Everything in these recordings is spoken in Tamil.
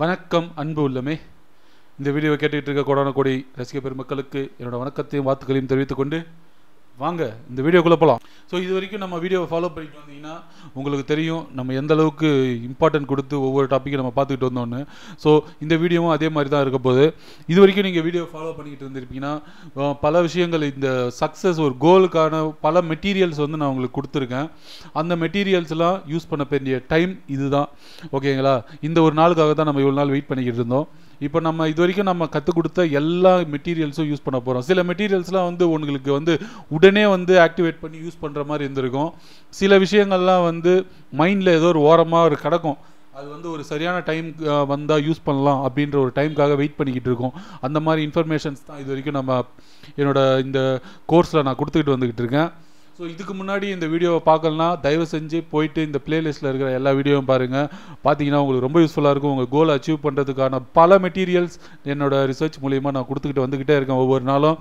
வணக்கம் அன்பு உள்ளமே. இந்த வீடியோவை கேட்டுக்கிட்டு இருக்க கோடான கோடி ரசிக பெருமக்களுக்கு என்னோட வணக்கத்தையும் வாழ்த்துக்களையும் தெரிவித்துக்கொண்டு வாங்க இந்த வீடியோக்குள்ளே போகலாம் ஸோ இது வரைக்கும் நம்ம வீடியோவை ஃபாலோ பண்ணிட்டு வந்தீங்கன்னா உங்களுக்கு தெரியும் நம்ம எந்த அளவுக்கு இம்பார்ட்டன்ட் கொடுத்து ஒவ்வொரு டாப்பிக்கும் நம்ம பார்த்துக்கிட்டு வந்தோன்னு ஸோ இந்த வீடியோவும் அதே மாதிரி தான் இருக்க போது இது வரைக்கும் நீங்கள் வீடியோ ஃபாலோ பண்ணிக்கிட்டு இருந்திருப்பீங்கன்னா பல விஷயங்கள் இந்த சக்ஸஸ் ஒரு கோலுக்கான பல மெட்டீரியல்ஸ் வந்து நான் உங்களுக்கு கொடுத்துருக்கேன். அந்த மெட்டீரியல்ஸ்லாம் யூஸ் பண்ண வேண்டிய டைம் இதுதான். ஓகேங்களா இந்த ஒரு நாளுக்காக தான் நம்ம இவ்வளோ நாள் வெயிட் பண்ணிக்கிட்டு இருந்தோம். இப்போ நம்ம இது வரைக்கும் நம்ம கற்றுக் கொடுத்த எல்லா மெட்டீரியல்ஸும் யூஸ் பண்ண போகிறோம் சில மெட்டீரியல்ஸ்லாம் வந்து உங்களுக்கு வந்து உடனே வந்து ஆக்டிவேட் பண்ணி யூஸ் பண்ணுற மாதிரி இருந்திருக்கும். சில விஷயங்கள்லாம் வந்து மைண்டில் ஏதோ ஒரு ஓரமாக ஒரு கிடக்கும். அது வந்து ஒரு சரியான டைம் வந்தால் யூஸ் பண்ணலாம் அப்படின்ற ஒரு டைம்க்காக வெயிட் பண்ணிக்கிட்டு இருக்கோம். அந்த மாதிரி இன்ஃபர்மேஷன்ஸ் தான் இது வரைக்கும் நம்ம என்னோட இந்த கோர்ஸில் நான் கொடுத்துக்கிட்டு வந்துக்கிட்டு இருக்கேன். ஸோ இதுக்கு முன்னாடி இந்த வீடியோவை பார்க்கலனா தயவு செஞ்சு போயிட்டு இந்த பிளேலிஸ்ட்டில் இருக்கிற எல்லா வீடியோவும் பாருங்கள் பார்த்தீங்கன்னா உங்களுக்கு ரொம்ப யூஸ்ஃபுல்லாக இருக்கும். உங்கள் கோல் அச்சீவ் பண்ணுறதுக்கான பல மெட்டீரியல்ஸ் என்னோடய ரிசர்ச் மூலிமா நான் கொடுத்துக்கிட்டு வந்துக்கிட்டே இருக்கேன் ஒவ்வொரு நாளும்.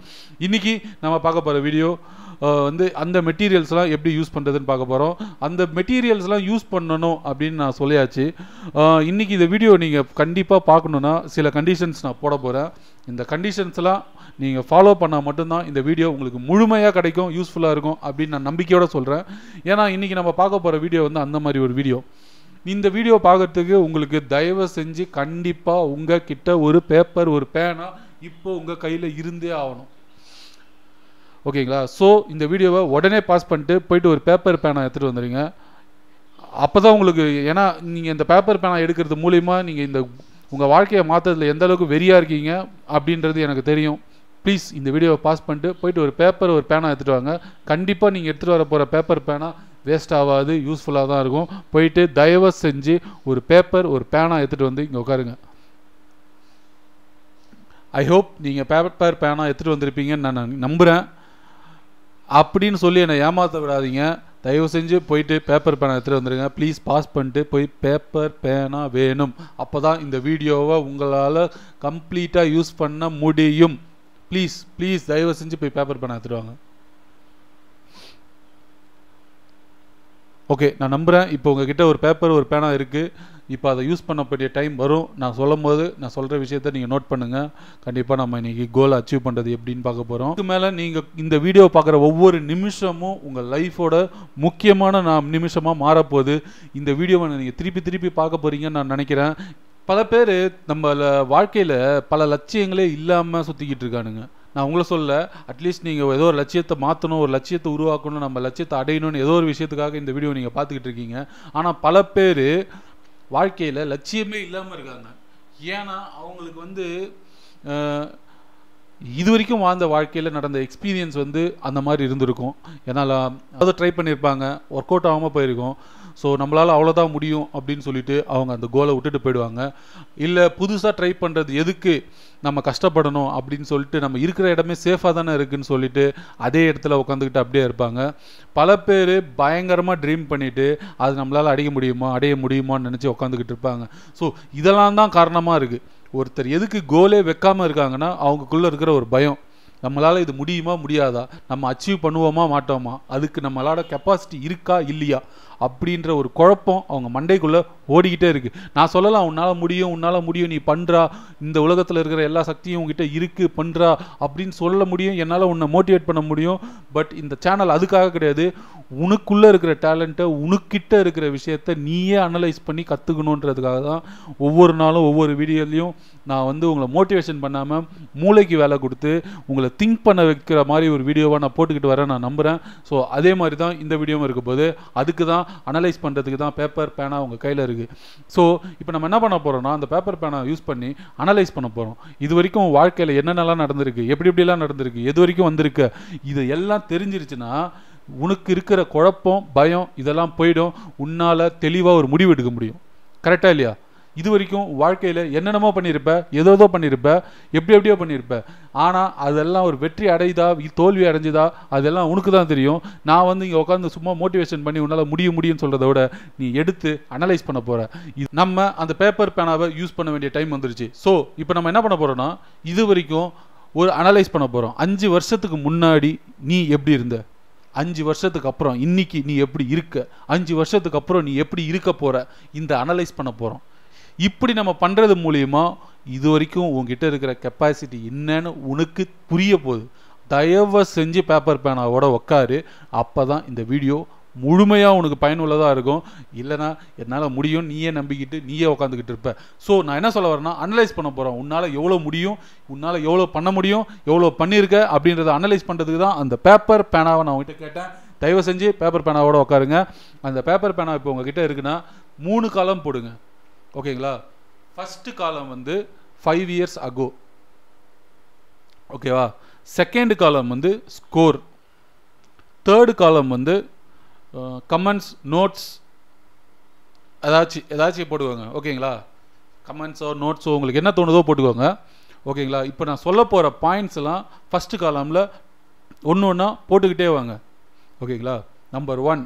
இன்றைக்கி நம்ம பார்க்க போகிற வீடியோ வந்து அந்த மெட்டீரியல்ஸ்லாம் எப்படி யூஸ் பண்ணுறதுன்னு பார்க்க போகிறோம் அந்த மெட்டீரியல்ஸ்லாம் யூஸ் பண்ணணும் அப்படின்னு நான் சொல்லியாச்சு. இன்றைக்கி இந்த வீடியோ நீங்கள் கண்டிப்பாக பார்க்கணுன்னா சில கண்டிஷன்ஸ் நான் போட போகிறேன் இந்த கண்டிஷன்ஸ்லாம் நீங்கள் ஃபாலோ பண்ணால் மட்டும்தான் இந்த வீடியோ உங்களுக்கு முழுமையாக கிடைக்கும் யூஸ்ஃபுல்லாக இருக்கும் அப்படின்னு நான் நம்பிக்கையோட சொல்கிறேன் ஏன்னா இன்றைக்கி நம்ம பார்க்க போகிற வீடியோ வந்து அந்த மாதிரி ஒரு வீடியோ இந்த வீடியோ பார்க்கறதுக்கு உங்களுக்கு தயவு செஞ்சு கண்டிப்பாக உங்கள் கிட்ட ஒரு பேப்பர் ஒரு பேனா இப்போ உங்கள் கையில் இருந்தே ஆகணும். ஓகேங்களா? ஸோ இந்த வீடியோவை உடனே பாஸ் பண்ணிட்டு போயிட்டு ஒரு பேப்பர் பேனை எடுத்துகிட்டு வந்துடுங்க அப்போ தான் உங்களுக்கு ஏன்னா நீங்கள் இந்த பேப்பர் பேனா எடுக்கிறது மூலிமா நீங்கள் இந்த உங்கள் வாழ்க்கையை மாற்றுறதுல எந்த அளவுக்கு வெறியாக இருக்கீங்க அப்படின்றது எனக்கு தெரியும். ப்ளீஸ் இந்த வீடியோவை பாஸ் பண்ணிட்டு போயிட்டு ஒரு பேப்பர் ஒரு பேனை எடுத்துகிட்டு வாங்க. கண்டிப்பாக நீங்கள் எடுத்துகிட்டு வர போகிற பேப்பர் பேனா வேஸ்ட் ஆகாது யூஸ்ஃபுல்லாக தான் இருக்கும். போயிட்டு தயவு செஞ்சு ஒரு பேப்பர் ஒரு பேனா எடுத்துகிட்டு வந்து இங்கே உட்காருங்க. ஐ ஹோப் நீங்கள் பேப்பர் பேனா எடுத்துகிட்டு வந்திருப்பீங்கன்னு நான் நம்புகிறேன் அப்படின்னு சொல்லி என்னை ஏமாற்ற விடாதீங்க. தயவு செஞ்சு போயிட்டு பேப்பர் பேனை எடுத்துகிட்டு வந்துடுங்க ப்ளீஸ் பாஸ் பண்ணிட்டு போய் பேப்பர் பேனா வேணும். அப்போ தான் இந்த வீடியோவை உங்களால் கம்ப்ளீட்டாக யூஸ் பண்ண முடியும். ப்ளீஸ் ப்ளீஸ் தயவு செஞ்சு போய் பேப்பர் பேனை எடுத்துகிட்டு வாங்க. ஓகே நான் நம்புகிறேன் இப்போ உங்ககிட்ட ஒரு பேப்பர் ஒரு பேனா இருக்குது இப்போ அதை யூஸ் பண்ணக்கூடிய டைம் வரும். நான் சொல்லும் போது நான் சொல்கிற விஷயத்த நீங்கள் நோட் பண்ணுங்கள் கண்டிப்பாக நம்ம இன்றைக்கி கோல் அச்சீவ் பண்ணுறது எப்படின்னு பார்க்க போகிறோம் இதுக்கு மேலே நீங்கள் இந்த வீடியோ பார்க்குற ஒவ்வொரு நிமிஷமும் உங்கள் லைஃபோட முக்கியமான நான் நிமிஷமாக மாறப்போகுது. இந்த வீடியோவை நீங்கள் திருப்பி திருப்பி பார்க்க போகிறீங்கன்னு நான் நினைக்கிறேன். பல பேர் நம்ம வாழ்க்கையில் பல லட்சியங்களே இல்லாமல் சுற்றிக்கிட்டு இருக்கானுங்க. நான் உங்களை சொல்ல அட்லீஸ்ட் நீங்கள் ஏதோ ஒரு லட்சியத்தை மாற்றணும் ஒரு லட்சியத்தை உருவாக்கணும் நம்ம லட்சியத்தை அடையணும்னு ஏதோ ஒரு விஷயத்துக்காக இந்த வீடியோ நீங்கள் பார்த்துக்கிட்டு இருக்கீங்க. ஆனால் பல பேர் வாழ்க்கையில் லட்சியமே இல்லாமல் இருக்காங்க. ஏன்னா அவங்களுக்கு வந்து இது வரைக்கும் வாழ்ந்த வாழ்க்கையில் நடந்த எக்ஸ்பீரியன்ஸ் வந்து அந்த மாதிரி இருந்திருக்கும். என்னால் அதை ட்ரை பண்ணியிருப்பாங்க ஒர்க் அவுட் ஆகாமல் போயிருக்கும். ஸோ நம்மளால் அவ்வளோதான் முடியும் அப்படின்னு சொல்லிட்டு அவங்க அந்த கோலை விட்டுட்டு போயிடுவாங்க. இல்லை புதுசாக ட்ரை பண்ணுறது எதுக்கு நம்ம கஷ்டப்படணும் அப்படின்னு சொல்லிட்டு நம்ம இருக்கிற இடமே சேஃபாக தானே இருக்குன்னு சொல்லிட்டு அதே இடத்துல உட்காந்துக்கிட்டு அப்படியே இருப்பாங்க. பல பேர் பயங்கரமாக ட்ரீம் பண்ணிவிட்டு அது நம்மளால் அடைய முடியுமா அடைய முடியுமான்னு நினச்சி உட்காந்துக்கிட்டு இருப்பாங்க. ஸோ இதெல்லாம் தான் காரணமாக இருக்குது ஒருத்தர் எதுக்கு கோலே வைக்காமல் இருக்காங்கன்னா அவங்களுக்குள்ளே இருக்கிற ஒரு பயம். நம்மளால் இது முடியுமா முடியாதா? நம்ம அச்சீவ் பண்ணுவோமா மாட்டோமா? அதுக்கு நம்மளோட கெப்பாசிட்டி இருக்கா இல்லையா? அப்படின்ற ஒரு குழப்பம் அவங்க மண்டைக்குள்ளே ஓடிக்கிட்டே இருக்குது நான் சொல்லலாம் உன்னால் முடியும் உன்னால் முடியும் நீ பண்ணுறா இந்த உலகத்தில் இருக்கிற எல்லா சக்தியும் உங்ககிட்ட இருக்குது பண்ணுறா அப்படின்னு சொல்ல முடியும் என்னால் உன்னை மோட்டிவேட் பண்ண முடியும். பட் இந்த சேனல் அதுக்காக கிடையாது. உனக்குள்ளே இருக்கிற டேலண்ட்டை உனக்கிட்ட இருக்கிற விஷயத்த நீயே அனலைஸ் பண்ணி கற்றுக்கணுன்றதுக்காக தான் ஒவ்வொரு நாளும் ஒவ்வொரு வீடியோலையும் நான் வந்து உங்களை மோட்டிவேஷன் பண்ணாமல் மூளைக்கு வேலை கொடுத்து உங்களை திங்க் பண்ண வைக்கிற மாதிரி ஒரு வீடியோவாக நான் போட்டுக்கிட்டு வரேன் நான் நம்புகிறேன் ஸோ அதே மாதிரி தான் இந்த வீடியோவும் இருக்க போது அதுக்கு தான் அனலைஸ் பண்ணுறதுக்கு தான் பேப்பர் பேனா உங்கள் கையில் இருக்குது ஸோ இப்போ நம்ம என்ன பண்ண போகிறோம்னா அந்த பேப்பர் பேனா யூஸ் பண்ணி அனலைஸ் பண்ண போகிறோம் இது வரைக்கும் உன் வாழ்க்கையில் என்னென்னலாம் நடந்திருக்கு எப்படி எப்படிலாம் நடந்திருக்கு எது வரைக்கும் வந்திருக்கு இது எல்லாம் தெரிஞ்சிருச்சுன்னா உனக்கு இருக்கிற குழப்பம் பயம் இதெல்லாம் போயிடும். உன்னால் தெளிவாக ஒரு முடிவு எடுக்க முடியும். கரெக்டாக இல்லையா? இது வரைக்கும் வாழ்க்கையில் என்னென்னமோ பண்ணியிருப்ப ஏதோ ஏதோ பண்ணியிருப்ப எப்படி எப்படியோ பண்ணியிருப்ப. ஆனால் அதெல்லாம் ஒரு வெற்றி அடையுதா தோல்வி அடைஞ்சுதா அதெல்லாம் உனக்கு தான் தெரியும். நான் வந்து இங்கே உட்காந்து சும்மா மோட்டிவேஷன் பண்ணி உன்னால் முடியும் முடியும்னு சொல்கிறத விட நீ எடுத்து அனலைஸ் பண்ண போகிற இது நம்ம அந்த பேப்பர் பேனாவை யூஸ் பண்ண வேண்டிய டைம் வந்துருச்சு. ஸோ இப்போ நம்ம என்ன பண்ண போகிறோன்னா இது வரைக்கும் ஒரு அனலைஸ் பண்ண போகிறோம் அஞ்சு வருஷத்துக்கு முன்னாடி நீ எப்படி இருந்த? அஞ்சு வருஷத்துக்கு அப்புறம் இன்னைக்கு நீ எப்படி இருக்க? அஞ்சு வருஷத்துக்கு அப்புறம் நீ எப்படி இருக்க போகிற இந்த அனலைஸ் பண்ண போகிறோம் இப்படி நம்ம பண்ணுறது மூலயமா இது வரைக்கும் உங்ககிட்ட இருக்கிற கெப்பாசிட்டி என்னன்னு உனக்கு புரிய போகுது. தயவு செஞ்சு பேப்பர் பேனாவோட உக்காரு. அப்போ தான் இந்த வீடியோ முழுமையாக உனக்கு பயனுள்ளதாக இருக்கும். இல்லைனா என்னால் முடியும் நீயே நம்பிக்கிட்டு நீயே உட்காந்துக்கிட்டு இருப்ப. ஸோ நான் என்ன சொல்ல வரேன்னா அனலைஸ் பண்ண போகிறோம் உன்னால் எவ்வளோ முடியும் உன்னால் எவ்வளோ பண்ண முடியும் எவ்வளோ பண்ணியிருக்க அப்படின்றத அனலைஸ் பண்ணுறதுக்கு தான் அந்த பேப்பர் பேனாவை நான் உங்ககிட்ட கேட்டேன். தயவு செஞ்சு பேப்பர் பேனாவோட உட்காருங்க அந்த பேப்பர் பேனா இப்போ உங்ககிட்ட இருக்குன்னா மூணு காலம் போடுங்க. ஓகேங்களா? ஃபஸ்ட்டு காலம் வந்து ஃபைவ் இயர்ஸ் அகோ ஓகேவா? செகண்ட் காலம் வந்து ஸ்கோர் தேர்டு காலம் வந்து கமெண்ட்ஸ் நோட்ஸ் ஏதாச்சும் ஏதாச்சும் போட்டுக்கோங்க. ஓகேங்களா? கமெண்ட்ஸோ நோட்ஸோ உங்களுக்கு என்ன தோணுதோ போட்டுக்கோங்க. ஓகேங்களா? இப்போ நான் சொல்ல போகிற பாயிண்ட்ஸ் எல்லாம் ஃபஸ்ட்டு காலமில் ஒன்று ஒன்றா போட்டுக்கிட்டே வாங்க. ஓகேங்களா? Number one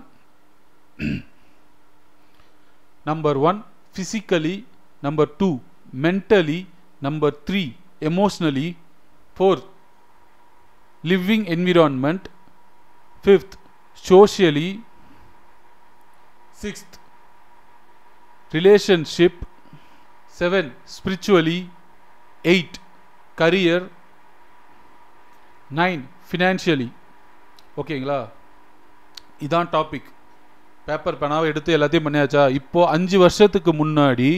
number one physically number two mentally number three emotionally fourth living environment fifth socially sixth relationship seven spiritually eight career nine financially ஓகேங்களா இதான் டாபிக் பேப்பர் பேனாவை எடுத்து எல்லாத்தையும் பண்ணியாச்சா? இப்போ அஞ்சு வருஷத்துக்கு முன்னாடி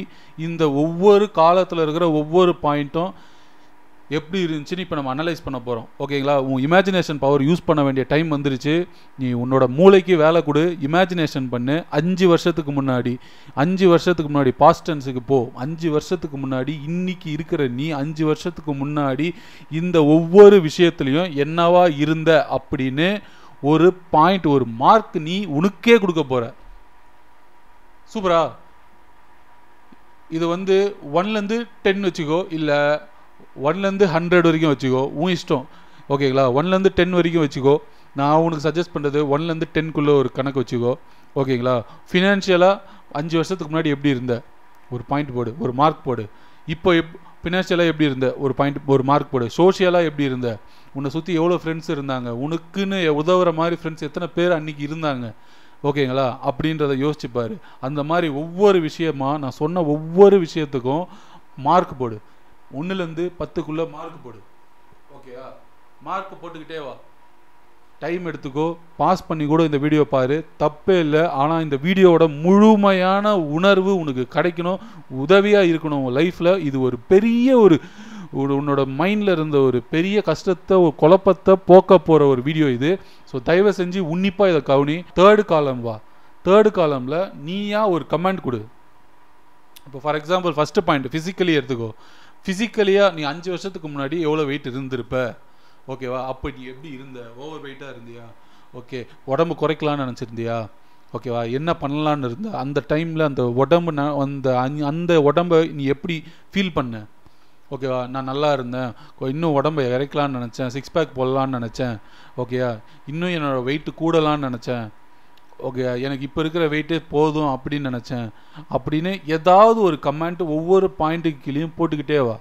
இந்த ஒவ்வொரு காலத்தில் இருக்கிற ஒவ்வொரு பாயிண்ட்டும் எப்படி இருந்துச்சுன்னு இப்போ நம்ம அனலைஸ் பண்ண போகிறோம் ஓகேங்களா உன் இமேஜினேஷன் பவர் யூஸ் பண்ண வேண்டிய டைம் வந்துருச்சு. நீ உன்னோட மூளைக்கு வேலை கொடு இமேஜினேஷன் பண்ணு. அஞ்சு வருஷத்துக்கு முன்னாடி அஞ்சு வருஷத்துக்கு முன்னாடி பாஸ்டன்ஸுக்கு போ. அஞ்சு வருஷத்துக்கு முன்னாடி இன்னைக்கு இருக்கிற நீ அஞ்சு வருஷத்துக்கு முன்னாடி இந்த ஒவ்வொரு விஷயத்துலையும் என்னவா இருந்த அப்படின்னு ஒரு பாயிண்ட் ஒரு மார்க் நீ உனக்கே கொடுக்க போற. சூப்பரா இது வந்து ஒன்லேருந்து டென் வச்சுக்கோ இல்லை ஒன்லேருந்து ஹண்ட்ரட் வரைக்கும் வச்சுக்கோ உன் இஷ்டம். ஓகேங்களா ஒன்லேருந்து டென் வரைக்கும் வச்சுக்கோ. நான் உனக்கு சஜஸ்ட் பண்ணுறது ஒன்லேருந்து டென்க்குள்ளே ஒரு கணக்கு வச்சுக்கோ. ஓகேங்களா ஃபினான்ஷியலாக அஞ்சு வருஷத்துக்கு முன்னாடி எப்படி இருந்த? ஒரு பாயிண்ட் போடு ஒரு மார்க் போடு. இப்போ எப் ஃபினான்ஷியலாக எப்படி இருந்த? ஒரு பாயிண்ட் ஒரு மார்க் போடு. சோஷியலாக எப்படி இருந்த? உன்னை சுற்றி எவ்வளோ ஃப்ரெண்ட்ஸ் இருந்தாங்க? உனக்குன்னு உதவுற மாதிரி ஃப்ரெண்ட்ஸ் எத்தனை பேர் அன்றைக்கி இருந்தாங்க? ஓகேங்களா அப்படின்றத யோசிச்சுப்பார் அந்த மாதிரி ஒவ்வொரு விஷயமா நான் சொன்ன ஒவ்வொரு விஷயத்துக்கும் மார்க் போடு. ஒன்றுலேருந்து பத்துக்குள்ளே மார்க் போடு. ஓகேவா மார்க் போட்டுக்கிட்டே வா. டைம் எடுத்துக்கோ பாஸ் பண்ணி கூட இந்த வீடியோ பாரு. தப்பே இல்லை. ஆனால் இந்த வீடியோவோட முழுமையான உணர்வு உனக்கு கிடைக்கணும். உதவியாக இருக்கணும் உன் லைஃப்பில் இது ஒரு பெரிய ஒரு ஒரு உன்னோட மைண்டில் இருந்த ஒரு பெரிய கஷ்டத்தை ஒரு குழப்பத்தை போக்க போகிற ஒரு வீடியோ இது. ஸோ தயவு செஞ்சு உன்னிப்பாக இதை கவனி. தேர்டு காலம் வா. தேர்டு காலமில் நீயா ஒரு கமெண்ட் கொடு. இப்போ for example first point physically எடுத்துக்கோ. ஃபிசிக்கலியாக நீ அஞ்சு வருஷத்துக்கு முன்னாடி எவ்வளோ வெயிட் இருந்திருப்ப? ஓகேவா அப்போ நீ எப்படி இருந்த? ஓவர் வெயிட்டாக இருந்தியா? ஓகே உடம்பு குறைக்கலான்னு நினச்சிருந்தியா? ஓகேவா என்ன பண்ணலான்னு இருந்த? அந்த டைமில் அந்த உடம்பு நான் அந்த அந்- அந்த உடம்பை நீ எப்படி ஃபீல் பண்ண? ஓகேவா நான் நல்லா இருந்தேன். இன்னும் உடம்பை இறைக்கலான்னு நினச்சேன். சிக்ஸ் பேக் போடலான்னு நினச்சேன். ஓகேயா இன்னும் என்னோடய வெயிட்டு கூடலான்னு நினச்சேன். ஓகே எனக்கு இப்போ இருக்கிற வெயிட்டே போதும் அப்படின்னு நினச்சேன். அப்படின்னு ஏதாவது ஒரு கமெண்ட் ஒவ்வொரு பாயிண்ட்டுக்கு கீழேயும் போட்டுக்கிட்டே வா.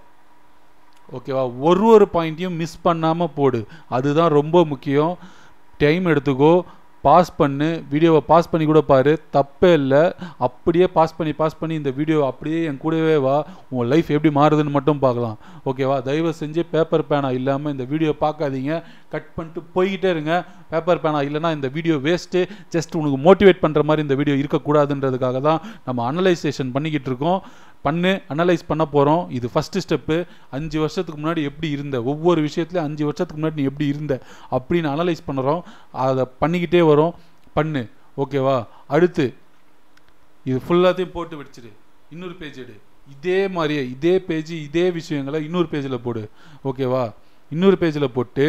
ஓகேவா? ஒரு ஒரு பாயிண்ட்டையும் மிஸ் பண்ணாமல் போடு. அதுதான் ரொம்ப முக்கியம். டைம் எடுத்துக்கோ. பாஸ் பண்ணு. வீடியோவை பாஸ் பண்ணி கூட பாரு. தப்பே இல்லை. அப்படியே பாஸ் பண்ணி பாஸ் பண்ணி இந்த வீடியோ அப்படியே என் கூடவே வா. உன் லைஃப் எப்படி மாறுதுன்னு மட்டும் பார்க்கலாம். ஓகேவா? தயவு செஞ்சு பேப்பர் பேனா இல்லாமல் இந்த வீடியோ பார்க்காதீங்க. கட் பண்ணிட்டு போய்கிட்டே இருங்க. பேப்பர் பேனா இல்லைன்னா இந்த வீடியோ வேஸ்ட்டு ஜஸ்ட் உனக்கு மோட்டிவேட் பண்ணுற மாதிரி இந்த வீடியோ இருக்கக்கூடாதுன்றதுக்காக தான் நம்ம அனலைசேஷன் பண்ணிக்கிட்டு இருக்கோம். பண்ணு அனலைஸ் பண்ண போகிறோம் இது ஃபஸ்ட்டு ஸ்டெப்பு அஞ்சு வருஷத்துக்கு முன்னாடி எப்படி இருந்த? ஒவ்வொரு விஷயத்துலையும் அஞ்சு வருஷத்துக்கு முன்னாடி நீ எப்படி இருந்த? அப்படின்னு அனலைஸ் பண்ணுறோம். அதை பண்ணிக்கிட்டே வரோம். பண்ணு. ஓகேவா அடுத்து இது ஃபுல்லாத்தையும் போட்டு வச்சுடு இன்னொரு பேஜ் எடு. இதே மாதிரியே இதே பேஜ் இதே விஷயங்களை இன்னொரு பேஜில் போடு. ஓகேவா இன்னொரு பேஜில் போட்டு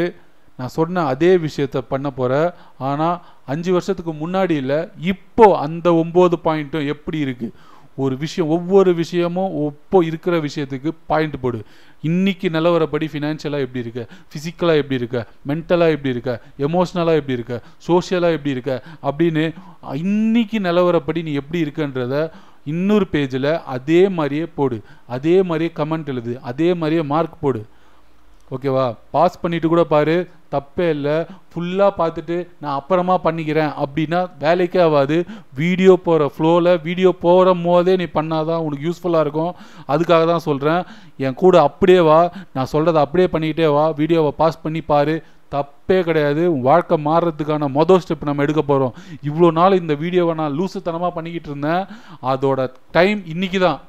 நான் சொன்ன அதே விஷயத்த பண்ண போகிறேன் ஆனால் அஞ்சு வருஷத்துக்கு முன்னாடி இல்லை இப்போது அந்த ஒம்பது பாயிண்ட்டும் எப்படி இருக்குது ஒரு விஷயம் ஒவ்வொரு விஷயமும் இப்போ இருக்கிற விஷயத்துக்கு பாயிண்ட் போடு. இன்னைக்கு நிலவரப்படி ஃபினான்ஷியலாக எப்படி இருக்க? ஃபிசிக்கலாக எப்படி இருக்க? மென்டலாக எப்படி இருக்க? எமோஷ்னலாக எப்படி இருக்க? சோஷியலாக எப்படி இருக்க? அப்படின்னு இன்னைக்கு நிலவரப்படி நீ எப்படி இருக்கன்றத இன்னொரு பேஜில் அதே மாதிரியே போடு. அதே மாதிரியே கமெண்ட் எழுது. அதே மாதிரியே மார்க் போடு. ஓகேவா பாஸ் பண்ணிட்டு கூட பாரு. தப்பே இல்லை. ஃபுல்லாக பார்த்துட்டு நான் அப்புறமா பண்ணிக்கிறேன். அப்படின்னா வேலைக்கே ஆகாது. வீடியோ போகிற ஃப்ளோவில் வீடியோ போகிற போதே நீ பண்ணாதான் உனக்கு யூஸ்ஃபுல்லாக இருக்கும். அதுக்காக தான் சொல்கிறேன் என் கூட அப்படியே வா. நான் சொல்கிறத அப்படியே பண்ணிக்கிட்டே வா. வீடியோவை பாஸ் பண்ணி பாரு. தப்பே கிடையாது. உன் வாழ்க்கை மாறுறதுக்கான மொதல் ஸ்டெப் நம்ம எடுக்க போகிறோம் இவ்வளோ நாள் இந்த வீடியோவை நான் லூசுத்தனமாக பண்ணிக்கிட்டு இருந்தேன். அதோட டைம் இன்னைக்கு தான்.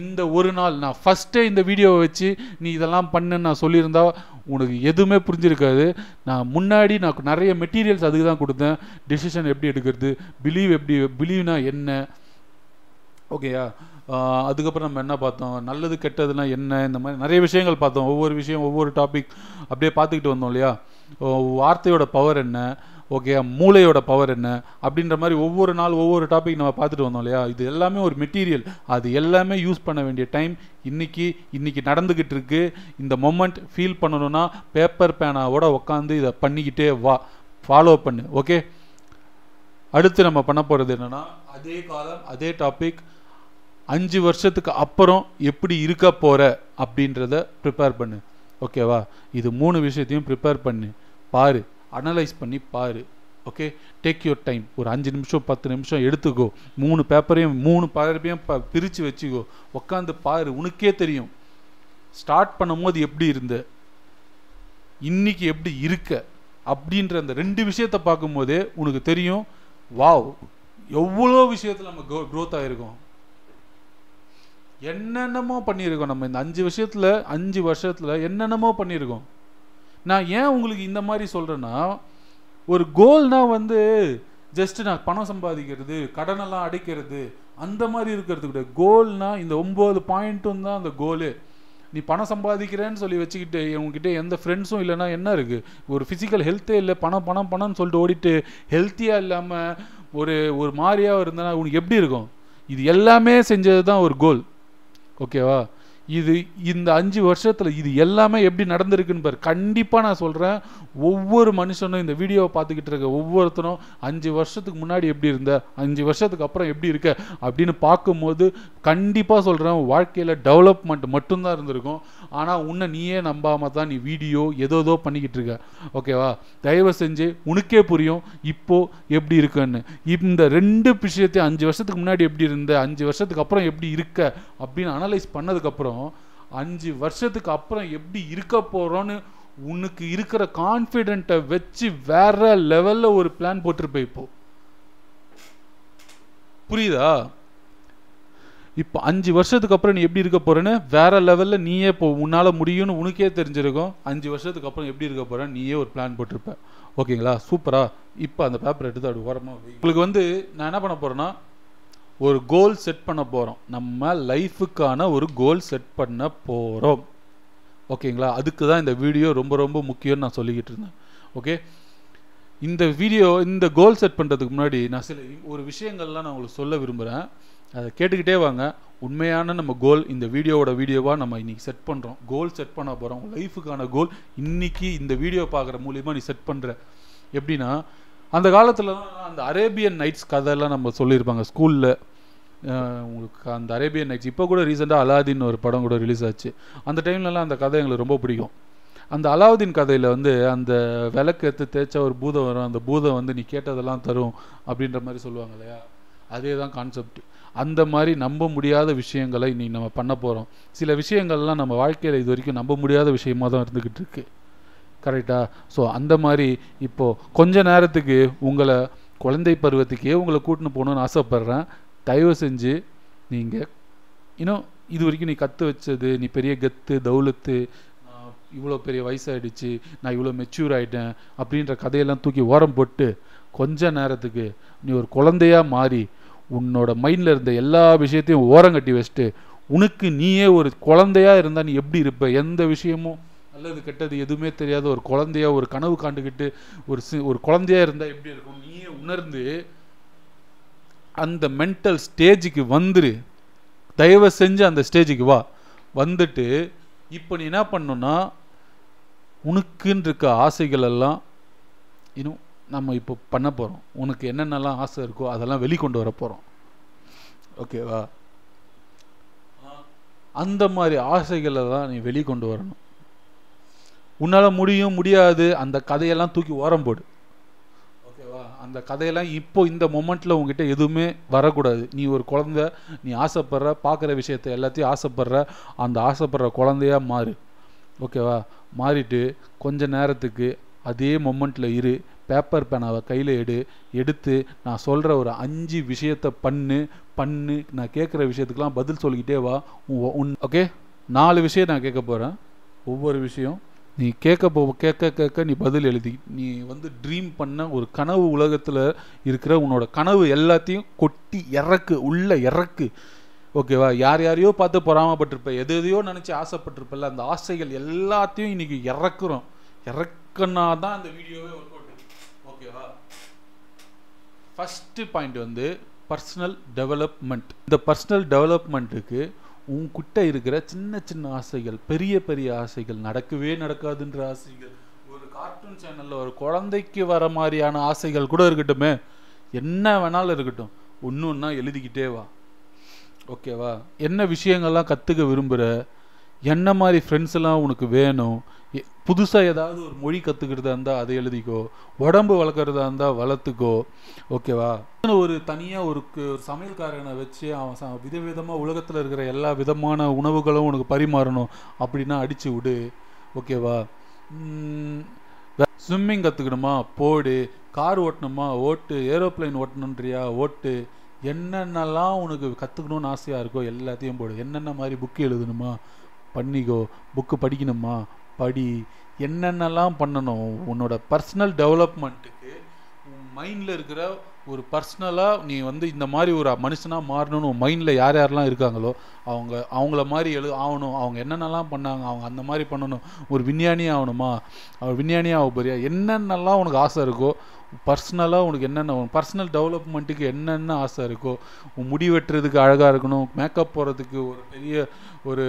இந்த ஒரு நாள் நான் ஃபஸ்ட்டே இந்த வீடியோவை வச்சு நீ இதெல்லாம் பண்ணுன்னு நான் சொல்லியிருந்தா உனக்கு எதுவுமே புரிஞ்சிருக்காது. நான் முன்னாடி நான் நிறைய மெட்டீரியல்ஸ் அதுக்கு தான் கொடுத்தேன். டெசிஷன் எப்படி எடுக்கிறது பிலீவ் எப்படி பிலீவ்னா என்ன? ஓகேயா அதுக்கப்புறம் நம்ம என்ன பார்த்தோம்? நல்லது கெட்டதுனா என்ன? இந்த மாதிரி நிறைய விஷயங்கள் பார்த்தோம். ஒவ்வொரு விஷயம் ஒவ்வொரு டாபிக் அப்படியே பார்த்துக்கிட்டு வந்தோம் இல்லையா? வார்த்தையோட பவர் என்ன? ஓகே மூளையோட பவர் என்ன? அப்படின்ற மாதிரி ஒவ்வொரு நாள் ஒவ்வொரு டாபிக் நம்ம பார்த்துட்டு வந்தோம் இல்லையா? இது எல்லாமே ஒரு மெட்டீரியல் அது எல்லாமே யூஸ் பண்ண வேண்டிய டைம் இன்னைக்கு இன்னைக்கு நடந்துக்கிட்டு இருக்கு. இந்த மொமெண்ட் ஃபீல் பண்ணணும்னா பேப்பர் பேனாவோட உட்காந்து இதை பண்ணிக்கிட்டே வா. ஃபாலோ பண்ணு ஓகே அடுத்து நம்ம பண்ண போகிறது என்னென்னா அதே காலம் அதே டாபிக் அஞ்சு வருஷத்துக்கு அப்புறம் எப்படி இருக்க போகிற அப்படின்றத ப்ரிப்பேர் பண்ணு. ஓகேவா இது மூணு விஷயத்தையும் ப்ரிப்பேர் பண்ணு. பாரு அனலைஸ் பண்ணி பாரு. ஓகே டேக் யூர் டைம் ஒரு அஞ்சு நிமிஷம் பத்து நிமிஷம் எடுத்துக்கோ. மூணு பேப்பரையும் மூணு பேப்பரையும் ப பிரித்து வச்சுக்கோ. உட்காந்து பாரு. உனக்கே தெரியும். ஸ்டார்ட் பண்ணும்போது எப்படி இருந்த? இன்னைக்கு எப்படி இருக்க? அப்படின்ற அந்த ரெண்டு விஷயத்தை பார்க்கும்போதே உனக்கு தெரியும். வாவ் எவ்வளோ விஷயத்தில் நம்ம க்ரோ க்ரோத் ஆகிருக்கோம் என்னென்னமோ பண்ணியிருக்கோம் நம்ம. இந்த அஞ்சு விஷயத்தில் அஞ்சு வருஷத்தில் என்னென்னமோ பண்ணியிருக்கோம். நான் ஏன் உங்களுக்கு இந்த மாதிரி சொல்கிறேன்னா ஒரு கோல்னால் வந்து ஜஸ்ட் நான் பணம் சம்பாதிக்கிறது கடனெல்லாம் அடைக்கிறது அந்த மாதிரி இருக்கிறது கூட கோல்னா இந்த ஒம்பது பாயிண்ட்டும் தான் அந்த கோலு நீ பணம் சம்பாதிக்கிறேன்னு சொல்லி வச்சுக்கிட்டு உங்ககிட்ட எந்த ஃப்ரெண்ட்ஸும் இல்லைன்னா என்ன இருக்குது ஒரு ஃபிசிக்கல் ஹெல்த்தே இல்லை பணம் பணம் பணம்னு சொல்லிட்டு ஓடிட்டு ஹெல்த்தியாக இல்லாமல் ஒரு ஒரு மாதிரியாக இருந்தேன்னா உனக்கு எப்படி இருக்கும்? இது எல்லாமே செஞ்சது தான் ஒரு கோல் ஓகேவா இது இந்த அஞ்சு வருஷத்தில் இது எல்லாமே எப்படி நடந்திருக்குன்னு பாரு. கண்டிப்பாக நான் சொல்கிறேன் ஒவ்வொரு மனுஷனும் இந்த வீடியோவை பார்த்துக்கிட்டு இருக்க ஒவ்வொருத்தரும் அஞ்சு வருஷத்துக்கு முன்னாடி எப்படி இருந்த அஞ்சு வருஷத்துக்கு அப்புறம் எப்படி இருக்க அப்படின்னு பார்க்கும்போது கண்டிப்பாக சொல்கிறேன் வாழ்க்கையில் டெவலப்மெண்ட் மட்டும்தான் இருந்திருக்கும். ஆனால் உன்னை நீயே நம்பாம தான் நீ வீடியோ ஏதோ ஏதோ பண்ணிக்கிட்டு இருக்க. ஓகேவா தயவு செஞ்சு உனக்கே புரியும் இப்போது எப்படி இருக்குன்னு. இந்த ரெண்டு விஷயத்தையும் அஞ்சு வருஷத்துக்கு முன்னாடி எப்படி இருந்த அஞ்சு வருஷத்துக்கு அப்புறம் எப்படி இருக்க அப்படின்னு அனலைஸ் பண்ணதுக்கப்புறம் அஞ்சு வருஷத்துக்கு அப்புறம் எப்படி இருக்க போகிறோன்னு உனக்கு இருக்கிற கான்ஃபிடென்ட்டை வச்சு வேற லெவலில் ஒரு பிளான் போட்டிருப்ப இப்போ. புரியுதா? இப்போ அஞ்சு வருஷத்துக்கு அப்புறம் நீ எப்படி இருக்க போறேன்னு வேற லெவலில் நீயே இப்போ உன்னால் முடியும்னு உனக்கே தெரிஞ்சிருக்கும். அஞ்சு வருஷத்துக்கு அப்புறம் எப்படி இருக்க போறேன்னு நீயே ஒரு பிளான் போட்டிருப்ப. ஓகேங்களா? சூப்பரா இப்போ அந்த பேப்பர் எடுத்து அப்படி ஓரமாக உங்களுக்கு வந்து நான் என்ன பண்ண போறேன்னா ஒரு கோல் செட் பண்ண போகிறோம் நம்ம லைஃபுக்கான ஒரு கோல் செட் பண்ண போகிறோம் ஓகேங்களா? அதுக்கு தான் இந்த வீடியோ ரொம்ப ரொம்ப முக்கியம்னு நான் சொல்லிக்கிட்டு இருந்தேன். ஓகே இந்த வீடியோ இந்த கோல் செட் பண்ணுறதுக்கு முன்னாடி நான் சில ஒரு விஷயங்கள்லாம் நான் உங்களுக்கு சொல்ல விரும்புகிறேன் அதை கேட்டுக்கிட்டே வாங்க. உண்மையான நம்ம கோல் இந்த வீடியோவோட வீடியோவாக நம்ம இன்றைக்கி செட் பண்ணுறோம் கோல் செட் பண்ண போகிறோம் லைஃபுக்கான கோல் இன்றைக்கி இந்த வீடியோ பார்க்குற மூலியமாக நீ செட் பண்ணுற எப்படின்னா அந்த காலத்தில் அந்த அரேபியன் நைட்ஸ் கதையெல்லாம் நம்ம சொல்லியிருப்பாங்க. ஸ்கூலில் உங்களுக்கு அந்த அரேபியன் நைட்ஸ் இப்போ கூட ரீசெண்டாக அலாதின்னு ஒரு படம் கூட ரிலீஸ் ஆச்சு. அந்த டைம்லலாம் அந்த கதை எங்களுக்கு ரொம்ப பிடிக்கும். அந்த அலாவுதீன் கதையில் வந்து அந்த விளக்கு எடுத்து தேய்ச்சா ஒரு பூதம் வரும். அந்த பூதம் வந்து நீ கேட்டதெல்லாம் தரும் அப்படின்ற மாதிரி சொல்லுவாங்க இல்லையா? அதே தான் கான்செப்ட் அந்த மாதிரி நம்ப முடியாத விஷயங்களை இன்றைக்கி நம்ம பண்ண போகிறோம் சில விஷயங்கள்லாம் நம்ம வாழ்க்கையில் இது வரைக்கும் நம்ப முடியாத விஷயமா தான் இருந்துக்கிட்டு இருக்கு. கரெக்டாக ஸோ அந்த மாதிரி இப்போது கொஞ்ச நேரத்துக்கு உங்களை குழந்தை பருவத்துக்கே உங்களை கூட்டின்னு போகணுன்னு ஆசைப்பட்றேன். தயவு செஞ்சு நீங்கள் இன்னும் இது வரைக்கும் நீ கற்று வச்சது நீ பெரிய கத்து தௌலத்து இவ்வளோ பெரிய வயசாயிடுச்சு நான் இவ்வளோ மெச்சூர் ஆகிட்டேன் அப்படின்ற கதையெல்லாம் தூக்கி ஓரம் போட்டு கொஞ்ச நேரத்துக்கு நீ ஒரு குழந்தையாக மாறி உன்னோட மைண்டில் இருந்த எல்லா விஷயத்தையும் ஓரம் கட்டி வச்சுட்டு உனக்கு நீயே ஒரு குழந்தையா இருந்தால் நீ எப்படி இருப்ப? எந்த விஷயமும் நல்லது கெட்டது எதுவுமே தெரியாத ஒரு குழந்தையா ஒரு கனவு காண்டுக்கிட்டு ஒரு சி ஒரு குழந்தையா இருந்தால் எப்படி இருக்கும்? நீயே உணர்ந்து அந்த மென்டல் ஸ்டேஜுக்கு வந்துரு. தயவு செஞ்சு அந்த ஸ்டேஜுக்கு வா. வந்துட்டு இப்போ நீ என்ன பண்ணணும்னா உனக்குன்னு இருக்க ஆசைகள் எல்லாம் இன்னும் நம்ம இப்போ பண்ண போகிறோம் உனக்கு என்னென்னலாம் ஆசை இருக்கோ அதெல்லாம் வெளிக்கொண்டு வர போகிறோம் ஓகேவா அந்த மாதிரி ஆசைகளை தான் நீ வெளிக்கொண்டு வரணும். உன்னால் முடியும் முடியாது அந்த கதையெல்லாம் தூக்கி ஓரம் போடு. ஓகேவா அந்த கதையெல்லாம் இப்போ இந்த மொமெண்ட்டில் உங்ககிட்ட எதுவுமே வரக்கூடாது. நீ ஒரு குழந்த நீ ஆசைப்படுற பார்க்குற விஷயத்த எல்லாத்தையும் ஆசைப்படுற அந்த ஆசைப்படுற குழந்தையா மாறு. ஓகேவா மாறிட்டு கொஞ்ச நேரத்துக்கு அதே மொமெண்ட்டில் இரு பேப்பர் பேனாவை கையில் எடு எடுத்து நான் சொல்கிற ஒரு அஞ்சு விஷயத்த பண்ணு பண்ணு நான் கேட்குற விஷயத்துக்கெலாம் பதில் சொல்லிக்கிட்டே வா உன் உன் ஓகே நாலு விஷயம் நான் கேட்க போகிறேன் ஒவ்வொரு விஷயம். நீ கேட்க போ கேட்க கேட்க நீ பதில் எழுதி நீ வந்து ட்ரீம் பண்ண ஒரு கனவு உலகத்தில் இருக்கிற உன்னோட கனவு எல்லாத்தையும் கொட்டி இறக்கு உள்ள இறக்கு. ஓகேவா? யார் யாரையோ பார்த்து பொறாமப்பட்டிருப்ப எது எதையோ நினச்சி ஆசைப்பட்டிருப்பில்ல அந்த ஆசைகள் எல்லாத்தையும் இன்னைக்கு இறக்குறோம். இறக்குனா தான் அந்த வீடியோவே ஒர்க் அவுட் ஓகேவா? ஃபஸ்ட்டு பாயிண்ட் வந்து பர்சனல் டெவலப்மெண்ட் இந்த பர்சனல் டெவலப்மெண்ட்டுக்கு உன்கிட்ட இருக்கிற சின்ன சின்ன ஆசைகள் பெரிய பெரிய ஆசைகள் நடக்கவே நடக்காதுன்ற ஆசைகள் ஒரு கார்ட்டூன் சேனலில் ஒரு குழந்தைக்கு வர மாதிரியான ஆசைகள் கூட இருக்கட்டுமே. என்ன வேணாலும் இருக்கட்டும். ஒன்று ஒன்றா எழுதிக்கிட்டே வா. ஓகேவா? என்ன விஷயங்கள்லாம் கற்றுக்க விரும்புகிற என்ன மாதிரி ஃப்ரெண்ட்ஸ் எல்லாம் உனக்கு வேணும்? புதுசாக ஏதாவது ஒரு மொழி கற்றுக்கிறதா இருந்தால் அதை எழுதிக்கோ. உடம்பு வளர்க்குறதா இருந்தால் வளர்த்துக்கோ. ஓகேவா? ஒரு தனியாக ஒரு ஒரு சமையல்காரனை வச்சு அவன் ச விதவிதமாக உலகத்தில் இருக்கிற எல்லா விதமான உணவுகளும் உனக்கு பரிமாறணும் அப்படின்னா அடித்து விடு. ஓகேவா? ஸ்விம்மிங் கற்றுக்கணுமா போடு. கார் ஓட்டணுமா? ஓட்டு. ஏரோப்ளேன் ஓட்டணுன்றியா? ஓட்டு. என்னென்னலாம் உனக்கு கற்றுக்கணும்னு ஆசையாக இருக்கோ எல்லாத்தையும் போடு. என்னென்ன மாதிரி புக்கு எழுதணுமா? பண்ணிக்கோ. புக்கு படிக்கணுமா? படி. என்னென்னலாம் பண்ணணும்? உன்னோட பர்சனல் டெவலப்மெண்ட்டுக்கு உன் மைண்டில் இருக்கிற ஒரு பர்சனலாக நீ வந்து இந்த மாதிரி ஒரு மனுஷனாக மாறணும்னு உன் மைண்டில் யார் யாரெல்லாம் இருக்காங்களோ அவங்க அவங்கள மாதிரி எழு ஆகணும். அவங்க என்னென்னலாம் பண்ணாங்க அவங்க அந்த மாதிரி பண்ணணும். ஒரு விஞ்ஞானி ஆகணுமா? அவர் விஞ்ஞானி ஆக போறியா? என்னென்னலாம் உனக்கு ஆசை இருக்கோ பர்சனலாக உனக்கு என்னென்ன பர்சனல் டெவலப்மெண்ட்டுக்கு என்னென்ன ஆசை இருக்கோ உன் முடி வெட்டுறதுக்கு அழகாக இருக்கணும் மேக்கப் போடுறதுக்கு ஒரு பெரிய ஒரு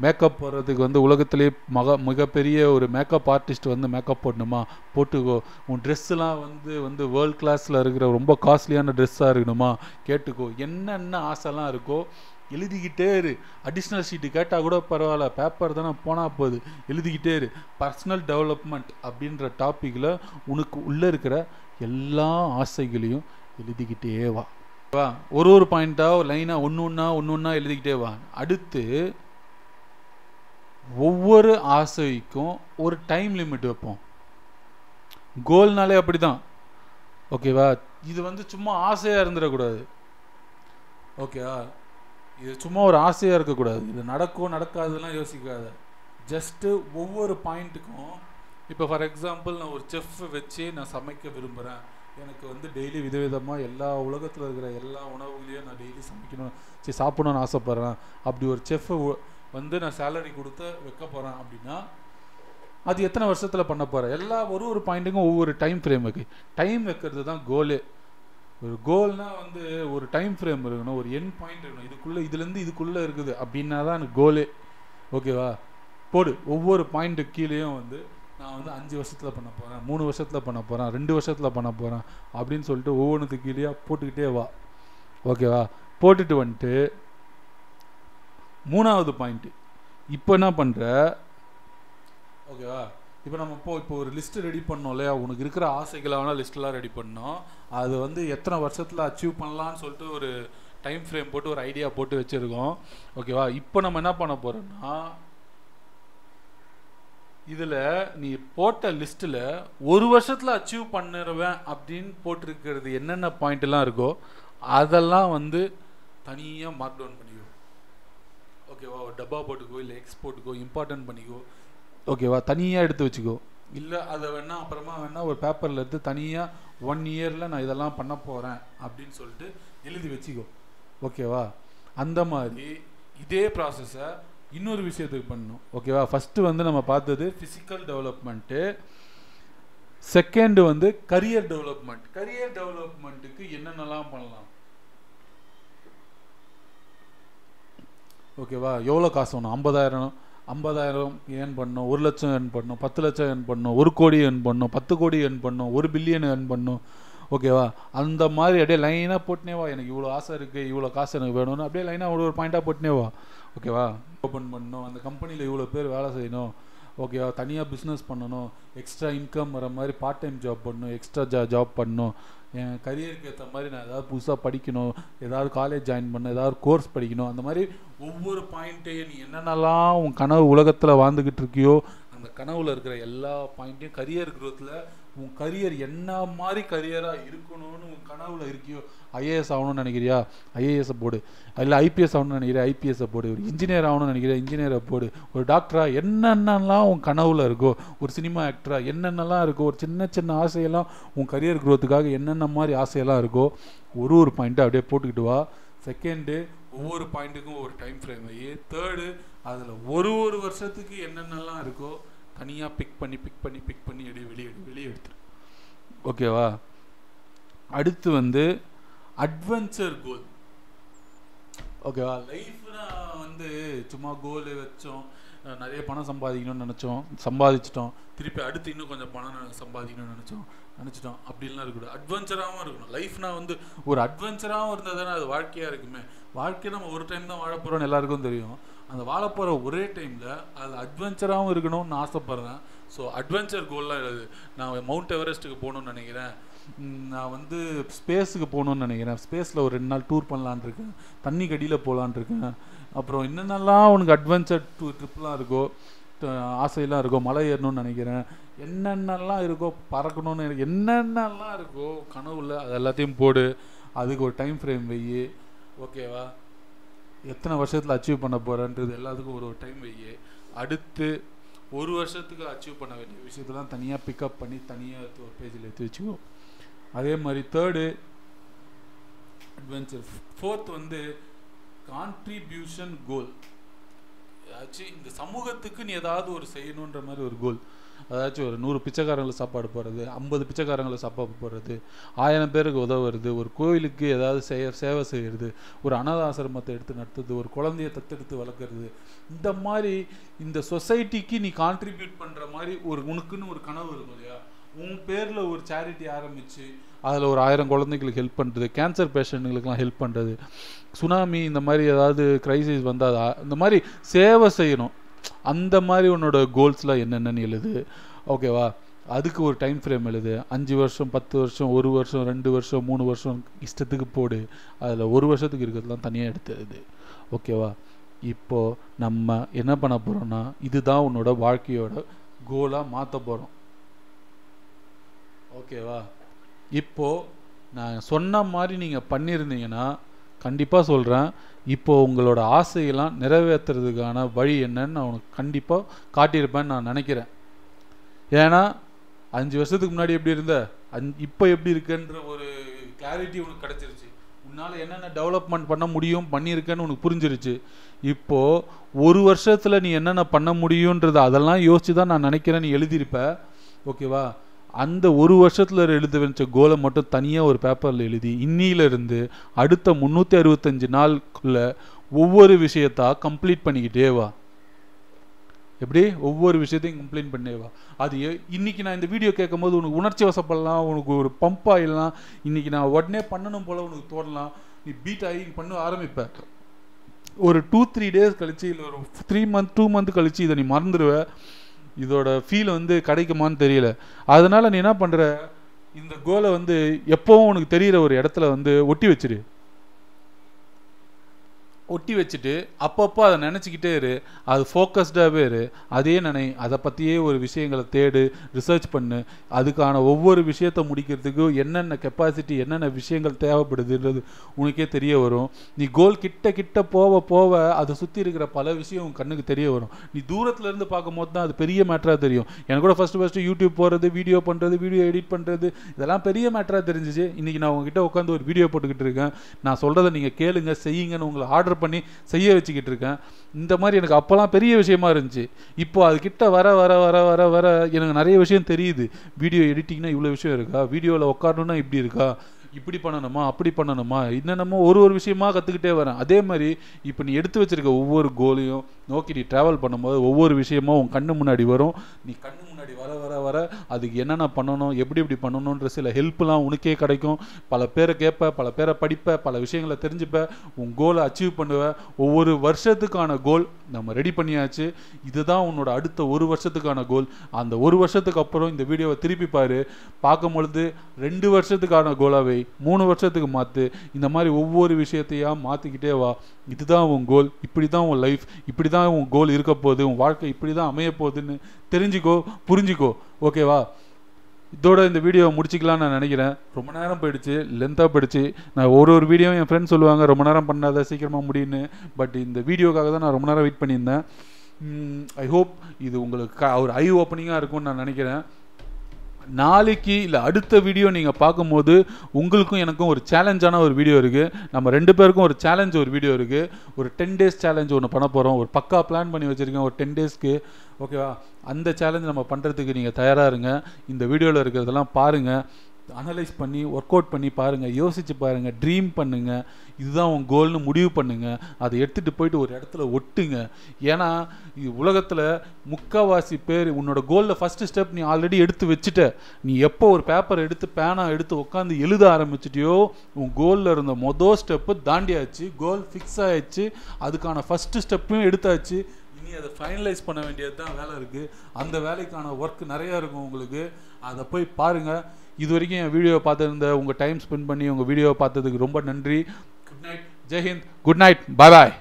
மேக்கப் போடுறதுக்கு வந்து உலகத்திலே மக மிகப்பெரிய ஒரு மேக்கப் ஆர்டிஸ்ட் வந்து மேக்கப் போடணுமா? போட்டுக்கோ. உன் ட்ரெஸ்ஸெலாம் வந்து வந்து வேர்ல்ட் கிளாஸில் இருக்கிற ரொம்ப காஸ்ட்லியான ட்ரெஸ்ஸாக இருக்கணுமா? கேட்டுக்கோ. என்னென்ன ஆசைலாம் இருக்கோ எழுதிக்கிட்டே இரு. அடிஷ்னல் ஷீட்டு கேட்டால் கூட பரவாயில்ல. பேப்பர் தானே போனால் போகுது எழுதிக்கிட்டே இரு. பர்சனல் டெவலப்மெண்ட் அப்படின்ற டாப்பிக்கில் உனக்கு உள்ளே இருக்கிற எல்லா ஆசைகளையும் எழுதிக்கிட்டே வா. வா. ஒரு ஒரு பாயிண்ட்டாக லைனாக ஒன்று ஒன்றா ஒன்று ஒன்றா எழுதிக்கிட்டே வா. அடுத்து ஒவ்வொரு ஆசைக்கும் ஒரு டைம் லிமிட் வைப்போம். கோல்னாலே அப்படிதான். ஓகேவா இது வந்து சும்மா ஆசையாக இருந்துடக்கூடாது. ஓகேவா இது சும்மா ஒரு ஆசையாக இருக்கக்கூடாது. இது நடக்கும் நடக்காதுலாம் யோசிக்காத. ஜஸ்ட்டு ஒவ்வொரு பாயிண்ட்டுக்கும் இப்போ ஃபார் எக்ஸாம்பிள் நான் ஒரு செஃப் வச்சு நான் சமைக்க விரும்புகிறேன் எனக்கு வந்து டெய்லி விதவிதமாக எல்லா உலகத்தில் இருக்கிற எல்லா உணவுகளையும் நான் டெய்லி சமைக்கணும் சரி சாப்பிடணும்னு ஆசைப்பட்றேன். அப்படி ஒரு செஃப்பை வந்து நான் சேலரி கொடுத்து வைக்க போகிறேன் அப்படின்னா அது எத்தனை வருஷத்தில் பண்ண போகிறேன் எல்லா ஒரு ஒரு பாயிண்ட்டுக்கும் ஒவ்வொரு டைம் ஃப்ரேம் இருக்குது டைம் வைக்கிறது தான் கோலே ஒரு கோல்னால் வந்து ஒரு டைம் ஃப்ரேம் இருக்கணும் ஒரு என் பாயிண்ட் இருக்கணும். இதுக்குள்ளே இதுலேருந்து இதுக்குள்ளே இருக்குது அப்படின்னா தான் எனக்கு கோலே ஓகேவா போடு. ஒவ்வொரு பாயிண்ட்டு கீழேயும் வந்து நான் வந்து அஞ்சு வருஷத்தில் பண்ண போகிறேன் மூணு வருஷத்தில் பண்ண போகிறேன் ரெண்டு வருஷத்தில் பண்ண போகிறேன் அப்படின்னு சொல்லிட்டு ஒவ்வொன்றுத்துக்கு கீழே போட்டுக்கிட்டே வா. ஓகேவா போட்டுட்டு வந்துட்டு மூணாவது பாயிண்ட்டு இப்போ என்ன பண்ணுற ஓகேவா இப்போ நம்ம இப்போ இப்போ ஒரு லிஸ்ட்டு ரெடி பண்ணோம் இல்லையா? உனக்கு இருக்கிற ஆசைகளான லிஸ்ட்லாம் ரெடி பண்ணோம். அது வந்து எத்தனை வருஷத்தில் அச்சீவ் பண்ணலான்னு சொல்லிட்டு ஒரு டைம் ஃப்ரேம் போட்டு ஒரு ஐடியா போட்டு வச்சுருக்கோம். ஓகேவா இப்போ நம்ம என்ன பண்ண போகிறோம்னா இதில் நீ போட்ட லிஸ்ட்டில் ஒரு வருஷத்தில் அச்சீவ் பண்ணிடுவேன் அப்படின்னு போட்டிருக்கிறது என்னென்ன பாயிண்ட்லாம் இருக்கோ அதெல்லாம் வந்து தனியாக மார்க் டவுன் பண்ணி ஓகேவா ஒரு டப்பா போட்டுக்கோ இல்லை எக்ஸ் போட்டுக்கோ இம்பார்ட்டன்ட் பண்ணிக்கோ. ஓகேவா? தனியாக எடுத்து வச்சுக்கோ. இல்லை அதை வேணா அப்புறமா வேணா ஒரு பேப்பரில் எடுத்து தனியாக ஒன் இயரில் நான் இதெல்லாம் பண்ண போகிறேன் அப்படின்னு சொல்லிட்டு எழுதி வச்சுக்கோ. ஓகேவா? அந்த மாதிரி இதே ப்ராசஸை இன்னொரு விஷயத்துக்கு பண்ணணும். ஓகேவா? ஃபஸ்ட்டு வந்து நம்ம பார்த்தது ஃபிசிக்கல் டெவலப்மெண்ட்டு செகண்ட் வந்து கரியர் டெவலப்மெண்ட் கரியர் டெவலப்மெண்ட்டுக்கு என்னென்னலாம் பண்ணலாம்? ஓகேவா? எவ்வளோ காசு வேணும்? ஐம்பதாயிரம் ஐம்பதாயிரம் ஏர்ன் பண்ணணும் ஒரு லட்சம் ஏர்ன் பண்ணும் பத்து லட்சம் ஏர்ன் பண்ணும் ஒரு கோடி ஏர்ன் பண்ணும் பத்து கோடி ஏர்ன் பண்ணணும் ஒரு பில்லியன் ஏர்ன் பண்ணணும் ஓகேவா? அந்த மாதிரி அப்படியே லைனாக போட்டுனே வா. எனக்கு இவ்வளோ ஆசை இருக்குது இவ்வளோ காசு எனக்கு வேணும்னு அப்படியே லைனாக ஒரு ஒரு பாயிண்ட்டாக போட்டுனே வா. ஓகேவா? ஓப்பன் பண்ணணும். அந்த கம்பெனியில் இவ்வளோ பேர் வேலை செய்யணும். ஓகேவா? தனியாக பிஸ்னஸ் பண்ணணும். எக்ஸ்ட்ரா இன்கம் வர மாதிரி பார்ட் டைம் ஜாப் பண்ணணும். எக்ஸ்ட்ரா ஜா ஜாப் பண்ணணும். என் கரியருக்கு ஏற்ற மாதிரி நான் ஏதாவது புதுசாக படிக்கணும் ஏதாவது காலேஜ் ஜாயின் பண்ண ஏதாவது கோர்ஸ் படிக்கணும் அந்த மாதிரி ஒவ்வொரு பாயிண்ட்டையும் நீ என்னென்னலாம் உன் கனவு உலகத்தில் வாழ்ந்துக்கிட்டு இருக்கியோ அந்த கனவுல இருக்கிற எல்லா பாயிண்ட்டையும் கரியர் குரோத்தில் உன் கரியர் என்ன மாதிரி கரியராக இருக்கணும்னு உன் கனவுல இருக்கியோ ஐஏஎஸ் ஆகணும்னு நினைக்கிறியா? ஐஏஎஸ் போடு. இல்லை ஐபிஎஸ் ஆகணும்னு நினைக்கிறியா? ஐபிஎஸ்ஸை போடு. ஒரு இன்ஜினியர் ஆகணும்னு நினைக்கிறியா? இன்ஜினியரை போடு. ஒரு டாக்டரா என்னென்னலாம் உன் கனவுல இருக்கோ ஒரு சினிமா ஆக்டரா என்னென்னலாம் இருக்கோ ஒரு சின்ன சின்ன ஆசையெல்லாம் உன் கரியர் குரோத்துக்காக என்னென்ன மாதிரி ஆசையெல்லாம் இருக்கோ ஒரு ஒரு பாயிண்ட்டை அப்படியே போட்டுக்கிட்டு வா. செகண்டு ஒவ்வொரு பாயிண்ட்டுக்கும் ஒரு டைம் ஃப்ரேம் வை தேர்டு அதில் ஒரு ஒரு வருஷத்துக்கு என்னென்னலாம் இருக்கோ தனியாக பிக் பண்ணி பிக் பண்ணி பிக் பண்ணி எடு வெளியே வெளியே எடுத்துரு. ஓகேவா அடுத்து வந்து அட்வென்ச்சர் கோல் ஓகேவா லைஃப்னா வந்து சும்மா கோல் வச்சோம். நிறைய பணம் சம்பாதிக்கணும்னு நினச்சோம். சம்பாதிச்சிட்டோம். திருப்பி அடுத்து இன்னும் கொஞ்சம் பணம் சம்பாதிக்கணும்னு நினச்சோம். நினச்சிட்டோம். அப்படிலாம் இருக்கக்கூடாது. அட்வென்ச்சராகவும் இருக்கணும். லைஃப்னா வந்து ஒரு அட்வென்ச்சராகவும் இருந்தால் தானே அது வாழ்க்கையாக இருக்குமே. வாழ்க்கை நம்ம ஒரு டைம் தான் வாழ போகிறோம்னு எல்லாருக்கும் தெரியும். அந்த வாழ போகிற ஒரே டைமில் அது அட்வென்ச்சராகவும் இருக்கணும்னு ஆசைப்பட்றேன். ஸோ அட்வென்ச்சர் கோல்லாம் எழுது. நான் மவுண்ட் எவரெஸ்ட்டுக்கு போகணும்னு நினைக்கிறேன். நான் வந்து ஸ்பேஸுக்கு போகணும்னு நினைக்கிறேன். ஸ்பேஸில் ஒரு ரெண்டு நாள் டூர் பண்ணலான்னு இருக்கேன். தண்ணி கடியில் போகலான்னு இருக்கேன். அப்புறம் என்னென்னலாம் உனக்கு அட்வென்ச்சர் டூ ட்ரிப்லாம் இருக்கோ ஆசையெல்லாம் இருக்கோ மலை ஏறணும்னு நினைக்கிறேன். என்னென்னலாம் இருக்கோ பறக்கணும்னு எனக்கு என்னென்னலாம் இருக்கோ கனவுல அது எல்லாத்தையும் போடு. அதுக்கு ஒரு டைம் ஃப்ரேம் வை ஓகேவா எத்தனை வருஷத்தில் அச்சீவ் பண்ண போகிறன்றது எல்லாத்துக்கும் ஒரு ஒரு டைம் வை அடுத்து ஒரு வருஷத்துக்கு அச்சீவ் பண்ண வேண்டிய விஷயத்தெல்லாம் தனியாக பிக்கப் பண்ணி தனியாக எடுத்து ஒரு பேஜில் எடுத்து வச்சுக்கோ. அதே மாதிரி தேர்டு அட்வென்ச்சர் ஃபோர்த் வந்து கான்ட்ரிபியூஷன் கோல் ஏதாச்சும் இந்த சமூகத்துக்கு நீ ஏதாவது ஒரு செய்யணுன்ற மாதிரி ஒரு கோல் அதாச்சும் ஒரு நூறு பிச்சைக்காரங்களுக்கு சாப்பாடு போடுறது ஐம்பது பிச்சைக்காரங்களுக்கு சாப்பாடு போடுறது ஆயிரம் பேருக்கு உதவுறது ஒரு கோயிலுக்கு ஏதாவது செய்ய சேவை செய்கிறது ஒரு அனாத ஆசிரமத்தை எடுத்து நடத்துறது ஒரு குழந்தைய தத்தெடுத்து வளர்க்குறது. இந்த மாதிரி இந்த சொசைட்டிக்கு நீ கான்ட்ரிபியூட் பண்ணுற மாதிரி ஒரு உனக்குன்னு ஒரு கனவு இருக்கும் இல்லையா? உன் பேரில் ஒரு சேரிட்டி ஆரம்பித்து அதில் ஒரு ஆயிரம் குழந்தைகளுக்கு ஹெல்ப் பண்ணுறது கேன்சர் பேஷண்ட்டுங்களுக்குலாம் ஹெல்ப் பண்ணுறது சுனாமி இந்த மாதிரி ஏதாவது கிரைசிஸ் வந்தால் இந்த மாதிரி சேவை செய்யணும். அந்த மாதிரி உன்னோட கோல்ஸ்லாம் என்னென்னு எழுது. ஓகேவா அதுக்கு ஒரு டைம் ஃப்ரேம் எழுது. அஞ்சு வருஷம் பத்து வருஷம் ஒரு வருஷம் ரெண்டு வருஷம் மூணு வருஷம் இஷ்டத்துக்கு போடு. அதில் ஒரு வருஷத்துக்கு இருக்கிறதுலாம் தனியாக எடுத்துருது ஓகேவா இப்போ நம்ம என்ன பண்ண போகிறோம்னா இதுதான் உன்னோட வாழ்க்கையோட கோலாக மாற்ற போகிறோம் ஓகேவா இப்போது நான் சொன்ன மாதிரி நீங்கள் பண்ணியிருந்தீங்கன்னா கண்டிப்பாக சொல்கிறேன் இப்போது உங்களோட ஆசையெல்லாம் நிறைவேற்றுறதுக்கான வழி என்னன்னு நான் உனக்கு கண்டிப்பாக காட்டியிருப்பேன்னு நான் நினைக்கிறேன். ஏன்னா அஞ்சு வருஷத்துக்கு முன்னாடி எப்படி இருந்த? அஞ் இப்போ எப்படி இருக்குன்ற ஒரு கிளாரிட்டி உனக்கு கிடச்சிருச்சு. உன்னால் என்னென்ன டெவலப்மெண்ட் பண்ண முடியும் பண்ணியிருக்கேன்னு உனக்கு புரிஞ்சிருச்சு. இப்போது ஒரு வருஷத்தில் நீ என்னென்ன பண்ண முடியுன்றது அதெல்லாம் யோசித்து தான் நான் நினைக்கிறேன் நீ எழுதியிருப்ப. ஓகேவா? அந்த ஒரு வருஷத்தில் எழுத வச்ச கோலை மட்டும் தனியாக ஒரு பேப்பரில் எழுதி இன்னிலிருந்து அடுத்த முந்நூற்றி அறுபத்தஞ்சு நாளுக்குள்ள ஒவ்வொரு விஷயத்தா கம்ப்ளீட் பண்ணிக்கிட்டே வா. எப்படி? ஒவ்வொரு விஷயத்தையும் கம்ப்ளைண்ட் பண்ணே வா. அது இன்னைக்கு நான் இந்த வீடியோ கேட்கும் போது உனக்கு உணர்ச்சி வசப்படலாம் உனக்கு ஒரு பம்ப் ஆயிடலாம் இன்னைக்கு நான் உடனே பண்ணணும் போல் உனக்கு தோணலாம். நீ பீட் ஆகி பண்ண ஆரம்பிப்ப. ஒரு டூ த்ரீ டேஸ் கழிச்சு இல்லை ஒரு த்ரீ மந்த் டூ மந்த் கழிச்சு இதை நீ மறந்துடுவேன் இதோட ஃபீல் வந்து கிடைக்குமான்னு தெரியல. அதனால நீ என்ன பண்ணுற இந்த கோலை வந்து எப்போவும் உனக்கு தெரிகிற ஒரு இடத்துல வந்து ஒட்டி வச்சிரு. ஒட்டி வச்சுட்டு அப்பப்போ அதை நினச்சிக்கிட்டே இரு. அது ஃபோக்கஸ்டாகவே இரு. அதே நினை அதை பற்றியே ஒரு விஷயங்களை தேடு ரிசர்ச் பண்ணு. அதுக்கான ஒவ்வொரு விஷயத்தை முடிக்கிறதுக்கு என்னென்ன கெப்பாசிட்டி என்னென்ன விஷயங்கள் தேவைப்படுதுன்றது உனக்கே தெரிய வரும். நீ கோல் கிட்ட கிட்ட போக போக அதை சுற்றி இருக்கிற பல விஷயம் உன் கண்ணுக்கு தெரிய வரும். நீ தூரத்தில் இருந்து பார்க்கும்போது தான் அது பெரிய மேட்ராக தெரியும். எனக்கு கூட ஃபஸ்ட்டு ஃபஸ்ட்டு யூடியூப் போகிறது வீடியோ பண்ணுறது வீடியோ எடிட் பண்ணுறது இதெல்லாம் பெரிய மேட்ராக தெரிஞ்சிச்சு. இன்றைக்கி நான் உங்ககிட்ட உட்காந்து ஒரு வீடியோ போட்டுக்கிட்டு இருக்கேன். நான் சொல்கிறத நீங்கள் கேளுங்க செய்யுங்கன்னு உங்களை ஆர்டர் பண்ணி செய்ய வச்சுக்கிட்டு இருக்கேன். இந்த மாதிரி எனக்கு அப்போல்லாம் பெரிய விஷயமா இருந்துச்சு. இப்போ அதுக்கிட்ட வர வர வர வர வர எனக்கு நிறைய விஷயம் தெரியுது. வீடியோ எடிட்டிங்னா இவ்வளோ விஷயம் இருக்கா? வீடியோவில் உட்காரணுன்னா இப்படி இருக்கா? இப்படி பண்ணணுமா? அப்படி பண்ணணுமா? என்னென்னமோ ஒரு ஒரு விஷயமா கற்றுக்கிட்டே வரேன். அதே மாதிரி இப்போ நீ எடுத்து வச்சிருக்க ஒவ்வொரு கோலையும் நோக்கி நீ ட்ராவல் பண்ணும்போது ஒவ்வொரு விஷயமும் உன் கண்ணு முன்னாடி வரும். நீ கண்ணு வர வர வர அதுக்கு என்னென்ன பண்ணணும் எப்படி எப்படி பண்ணணுன்ற சில ஹெல்ப்லாம் உனக்கே கிடைக்கும். பல பேரை கேட்ப பல பேரை படிப்ப பல விஷயங்களை தெரிஞ்சுப்ப உன் கோலை அச்சீவ் பண்ணுவ. ஒவ்வொரு வருஷத்துக்கான கோல் நம்ம ரெடி பண்ணியாச்சு. இதுதான் உன்னோட அடுத்த ஒரு வருஷத்துக்கான கோல் அந்த ஒரு வருஷத்துக்கு அப்புறம் இந்த வீடியோவை திருப்பி பாரு. பார்க்கும் பொழுது ரெண்டு வருஷத்துக்கான கோலாவை மூணு வருஷத்துக்கு மாற்று இந்த மாதிரி ஒவ்வொரு விஷயத்தையா மாற்றிக்கிட்டே வா. இதுதான் உன் கோல் இப்படி தான் உன் லைஃப் இப்படி தான் உன் கோல் இருக்க போகுது உன் வாழ்க்கை இப்படி தான் அமைய போகுதுன்னு தெரிஞ்சுக்கோ புரிஞ்சுக்கோ. ஓகேவா இதோட இந்த வீடியோவை முடிச்சிக்கலாம்னு நான் நினைக்கிறேன். ரொம்ப நேரம் போயிடுச்சு லென்த்தாக போயிடுச்சு. நான் ஒரு ஒரு வீடியோவும் என் ஃப்ரெண்ட்ஸ் சொல்லுவாங்க ரொம்ப நேரம் பண்ணாத சீக்கிரமாக முடியுன்னு பட் இந்த வீடியோக்காக தான் நான் ரொம்ப நேரம் வெயிட் பண்ணியிருந்தேன். ஐ ஹோப் இது உங்களுக்கு ஒரு ஐ ஓப்பனிங்காக இருக்கும்னு நான் நினைக்கிறேன். நாளைக்கு இல்லை அடுத்த வீடியோ நீங்கள் பார்க்கும்போது உங்களுக்கும் எனக்கும் ஒரு சேலஞ்சான ஒரு வீடியோ இருக்குது நம்ம ரெண்டு பேருக்கும் ஒரு சேலஞ்ச் ஒரு வீடியோ இருக்குது ஒரு டென் டேஸ் சேலஞ்ச் ஒன்று பண்ண போகிறோம் ஒரு பக்கா பிளான் பண்ணி வச்சுருக்கேன் ஒரு டென் டேஸ்க்கு ஓகேவா அந்த சேலஞ்ச் நம்ம பண்ணுறதுக்கு நீங்கள் தயாராக இருங்க. இந்த வீடியோவில் இருக்கிறதெல்லாம் பாருங்கள் அனலைஸ் பண்ணி ஒர்க் அவுட் பண்ணி பாருங்கள் யோசித்து பாருங்கள் ட்ரீம் பண்ணுங்கள் இதுதான் உன் கோல்னு முடிவு பண்ணுங்கள் அதை எடுத்துகிட்டு போயிட்டு ஒரு இடத்துல ஒட்டுங்க. ஏன்னா உலகத்தில் முக்கால்வாசி பேர் உன்னோட கோலில் ஃபஸ்ட்டு ஸ்டெப் நீ ஆல்ரெடி எடுத்து வச்சுட்ட. நீ எப்போ ஒரு பேப்பர் எடுத்து பேனா எடுத்து உட்காந்து எழுத ஆரம்பிச்சிட்டியோ உன் கோலில் இருந்த மொதல் ஸ்டெப்பு தாண்டியாச்சு. கோல் ஃபிக்ஸ் ஆயிடுச்சு. அதுக்கான ஃபஸ்ட்டு ஸ்டெப்பையும் எடுத்தாச்சு. இனி அதை ஃபைனலைஸ் பண்ண வேண்டியது தான் வேலை இருக்குது அந்த வேலைக்கான ஒர்க் நிறையா இருக்கும் உங்களுக்கு. அதை போய் பாருங்கள் இது வரைக்கும் என் வீடியோவை பார்த்துருந்த உங்கள் டைம் ஸ்பெண்ட் பண்ணி உங்கள் வீடியோவை பார்த்ததுக்கு ரொம்ப நன்றி. குட் நைட் ஜெய்ஹிந்த் குட் நைட் பாய் பாய்